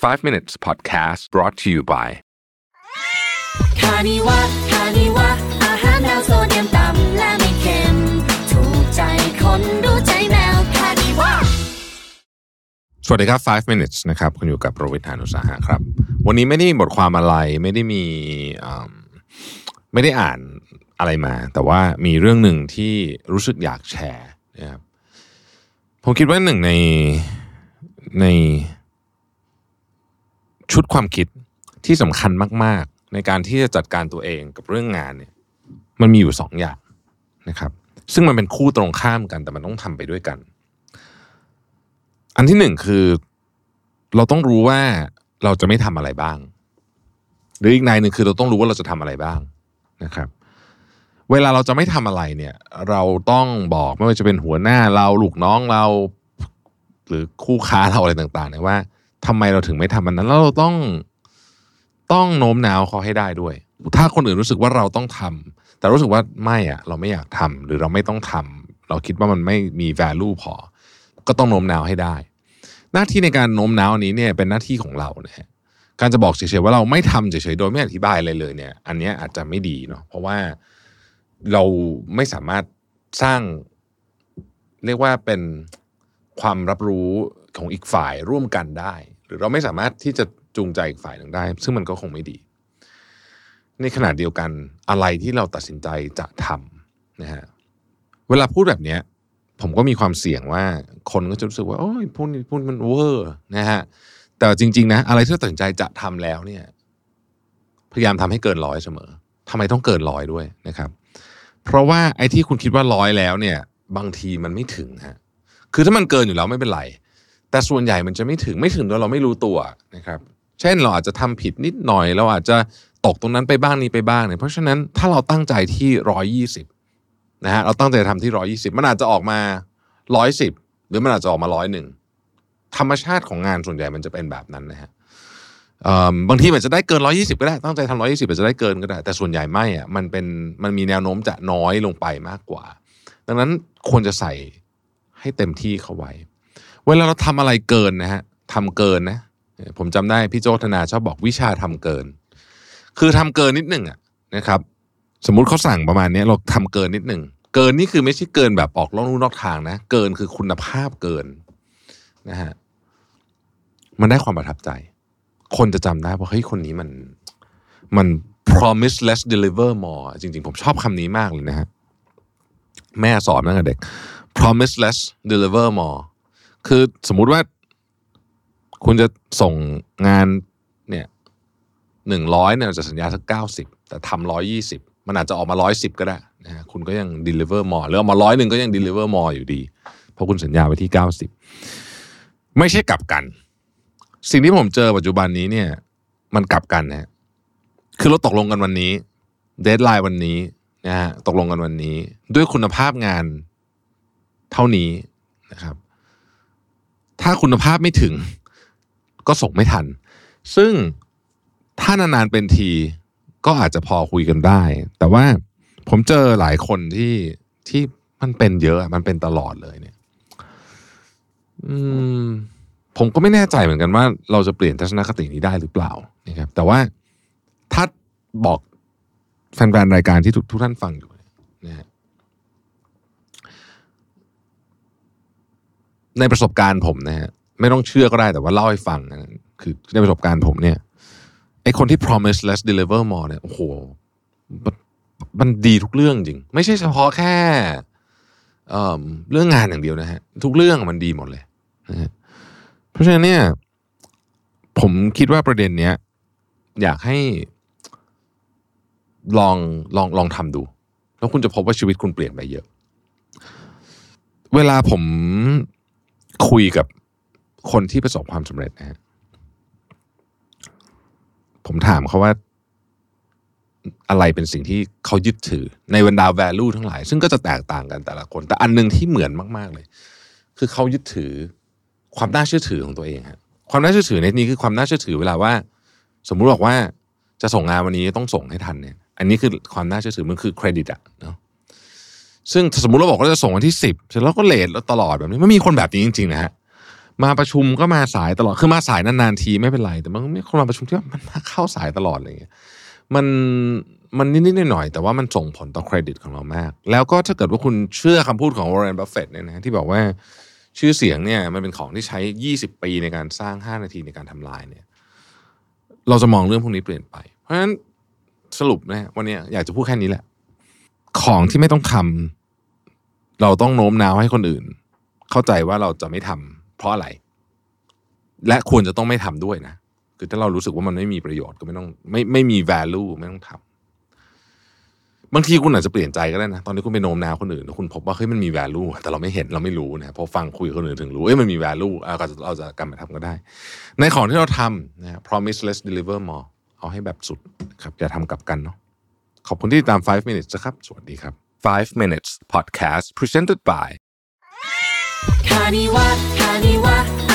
5 minutes podcast brought to you by คานิวะคานิวะอาหารแนวโซเดียมต่ำและไม่เค็ม ถูกใจคนรู้ใจแมวคานิวะสวัสดีครับ 5 minutes นะครับคุณอยู่กับโรวิทานุสาหะครับ วันนี้ไม่ได้มีบทความอะไรไม่ได้มีอืมไม่ได้อ่านอะไรมา แต่ว่ามีเรื่องหนึ่งที่รู้สึกอยากแชร์นะครับผมคิดว่าหนึ่งในใน ชุดความคิดที่สำคัญมาก ๆ ในการที่จะจัดการตัวเองกับเรื่องงานเนี่ยมันมีอยู่สองอย่างนะครับ ซึ่งมันเป็นคู่ตรงข้ามกันแต่มันต้องทำไปด้วยกัน อันที่หนึ่งคือ เราต้องรู้ว่าเราจะไม่ทำอะไรบ้าง หรืออีกในหนึ่งคือเราต้องรู้ว่าเราจะทำอะไรบ้างนะครับ เวลาเราจะไม่ทำอะไรเนี่ย เราต้องบอกไม่ว่าจะเป็นหัวหน้าเราลูกน้องเรา หรือคู่ค้าเราอะไรต่างๆเนี่ยว่า ทำไมเราถึงไม่ทำมันนั้นแล้วเราต้องต้องโน้มน้าวเขาให้ได้ด้วย ถ้าคนอื่นรู้สึกว่าเราต้องทำแต่รู้สึกว่าไม่อะเราไม่อยากทำหรือเราไม่ต้องทำเราคิดว่ามันไม่มี value พอ ก็ต้องโน้มน้าวให้ได้ หน้าที่ในการโน้มน้าวอันนี้เนี่ยเป็นหน้าที่ของเรานะฮะการจะบอกเฉยๆว่าเราไม่ทำเฉยๆโดยไม่อธิบายอะไรเลยเนี่ย อันเนี้ยอาจจะไม่ดีเนาะเพราะว่าเราไม่สามารถสร้าง เรียกว่าเป็นความรับรู้ของอีกฝ่ายร่วมกันได้ หรือเราไม่สามารถที่จะจูงใจอีกฝ่ายหนึ่งได้ ซึ่งมันก็คงไม่ดี ในขณะเดียวกันอะไรที่เราตัดสินใจจะทำนะฮะเวลาพูดแบบเนี้ยผมก็มีความเสี่ยงว่าคนก็จะรู้สึกว่าโอ้ยพูดพูดมันเวอร์นะฮะแต่จริง ๆ นะ อะไรที่เราตัดสินใจจะทำแล้วเนี่ย พยายามทำให้เกินร้อยเสมอทำไมต้องเกินร้อยด้วยนะครับ เพราะว่าไอ้ที่คุณคิดว่าร้อยแล้วเนี่ย บางทีมันไม่ถึงฮะคือถ้ามันเกินอยู่แล้วไม่เป็นไร แต่ส่วนใหญ่มันจะไม่ถึงไม่ถึงโดยเราไม่รู้ตัวนะครับ เช่นเราอาจจะทำผิดนิดหน่อย เราอาจจะตกตรงนั้นไปบ้างนี้ไปบ้างเนี่ยเพราะฉะนั้นถ้าเราตั้งใจที่ร้อยี่สิบนะฮะเราตั้งใจทำที่ร้อยี่สิบมันอาจจะออกมาร้อยสิบหรือมันอาจจะออกมาร้อยหนึ่งธรรมชาติของงานส่วนใหญ่มันจะเป็นแบบนั้นนะฮะบางทีมันจะได้เกินร้อยี่สิบก็ได้ ตั้งใจทำร้อยี่สิบอาจจะได้เกินก็ได้ แต่ส่วนใหญ่ไม่อะมันเป็นมันมีแนวโน้มจะน้อยลงไปมากกว่า ดังนั้นควรจะใส่ให้เต็มที่เข้าไว้ เวลาเราทำอะไรเกินนะฮะทำเกินนะ ผมจำได้พี่โจธนาชอบบอกวิชาทำเกิน คือทำเกินนิดหนึ่งอะนะครับ สมมุติเขาสั่งประมาณนี้เราทำเกินนิดหนึ่งเกินนี่คือไม่ใช่เกินแบบออกล่องนู่นนอกทางนะ เกินคือคุณภาพเกินนะฮะมันได้ความประทับใจ คนจะจำได้ว่าเฮ้ยคนนี้มันมัน promise less deliver more จริง ๆ ผมชอบคำนี้มากเลยนะฮะ แม่สอนตั้งแต่เด็ก promise less deliver more คือสมมุติว่า คุณจะส่งงานเนี่ยหนึ่งร้อยเนี่ยจะสัญญาสักเก้าสิบแต่ทำร้อยยี่สิบมันอาจจะออกมาร้อยสิบก็ได้นะฮะคุณก็ยัง deliver more หรือออกมาร้อยหนึ่งก็ยัง deliver more อยู่ดี เพราะคุณสัญญาไว้ที่เก้าสิบไม่ใช่กลับกัน สิ่งที่ผมเจอปัจจุบันนี้เนี่ย มันกลับกันนะคือเราตกลงกันวันนี้เดทไลน์วันนี้นะฮะตกลงกันวันนี้ ด้วยคุณภาพงานเท่านี้นะครับ ถ้าคุณภาพไม่ถึง ก็ส่งไม่ทัน ซึ่งถ้านานๆเป็นทีก็อาจจะพอคุยกันได้ แต่ว่าผมเจอหลายคนที่ที่มันเป็นเยอะมันเป็นตลอดเลยเนี่ย อืม ผมก็ไม่แน่ใจเหมือนกันว่า เราจะเปลี่ยนทัศนคตินี้ได้หรือเปล่านะครับ แต่ว่าถ้าบอกแฟนๆรายการที่ทุกทุกท่านฟังอยู่นะฮะ ในประสบการณ์ผมนะฮะไม่ต้องเชื่อก็ได้แต่ว่าเล่าให้ฟังนะคือในประสบการณ์ผมเนี่ยไอคนที่ promise less deliver more เนี่ยโอ้โหมันมันดีทุกเรื่องจริง ไม่ใช่เฉพาะแค่เอ่อเรื่องงานอย่างเดียวนะฮะทุกเรื่องมันดีหมดเลยนะฮะเพราะฉะนั้นเนี่ยผมคิดว่าประเด็นเนี้ยอยากให้ลองลองลองทำดู แล้วคุณจะพบว่าชีวิตคุณเปลี่ยนไปเยอะ เวลาผม คุยกับคนที่ประสบความสำเร็จนะฮะผมถามเขาว่าอะไรเป็นสิ่งที่เขายึดถือในบรรดา value ทั้งหลาย ซึ่งก็จะแตกต่างกันแต่ละคน แต่อันหนึ่งที่เหมือนมาก ๆเลย คือเขายึดถือความน่าเชื่อถือของตัวเองฮะความน่าเชื่อถือในนี้คือความน่าเชื่อถือเวลาว่า สมมุติบอกว่าจะส่งงานวันนี้ต้องส่งให้ทันเนี่ย อันนี้คือความน่าเชื่อถือมันคือเครดิตอะเนาะ ซึ่งสมมุติเราบอกว่าจะส่งวันที่สิบเสร็จแล้วก็เลทแล้วตลอดแบบนี้ไม่มีคนแบบนี้จริงๆนะฮะมาประชุมก็มาสายตลอดคือมาสายนานๆทีไม่เป็นไร แต่มันมีคนมาประชุมที่ว่ามันมาเข้าสายตลอดอะไรเงี้ยมันมันนิดๆหน่อยๆแต่ว่ามันส่งผลต่อเครดิตของเรามาก แล้วก็ถ้าเกิดว่าคุณเชื่อคำพูดของวอร์เรนบัฟเฟตเนี่ยนะที่บอกว่าชื่อเสียงเนี่ยมันเป็นของที่ใช้ 20 ปีในการสร้าง 5 นาทีในการทำลายเนี่ย เราจะมองเรื่องพวกนี้เปลี่ยนไป เพราะฉะนั้นสรุปนะวันนี้อยากจะพูดแค่นี้แหละ ของที่ไม่ต้องทำเราต้องโน้มน้าวให้คนอื่น เข้าใจว่าเราจะไม่ทำเพราะอะไร และควรจะต้องไม่ทำด้วยนะคือถ้าเรารู้สึกว่ามันไม่มีประโยชน์ก็ไม่ต้องไม่ไม่มี value ไม่ต้องทำบางทีคุณอาจจะเปลี่ยนใจก็ได้นะตอนนี้คุณไปโน้มน้าวคนอื่นแล้วคุณพบว่าเฮ้ยมันมี value แต่เราไม่เห็นเราไม่รู้นะพอฟังคุยกับคนอื่นถึงรู้เอ้ยมันมี value อะก็เราจะกลับมาทำก็ได้ ในของที่เราทำนะ promise less deliver more เอาให้แบบสุดครับอย่าทำกลับกันเนาะ ขอบคุณที่ติดตาม 5 minutes นะครับ สวัสดีครับ 5 minutes podcast presented by คานิวะคานิวะ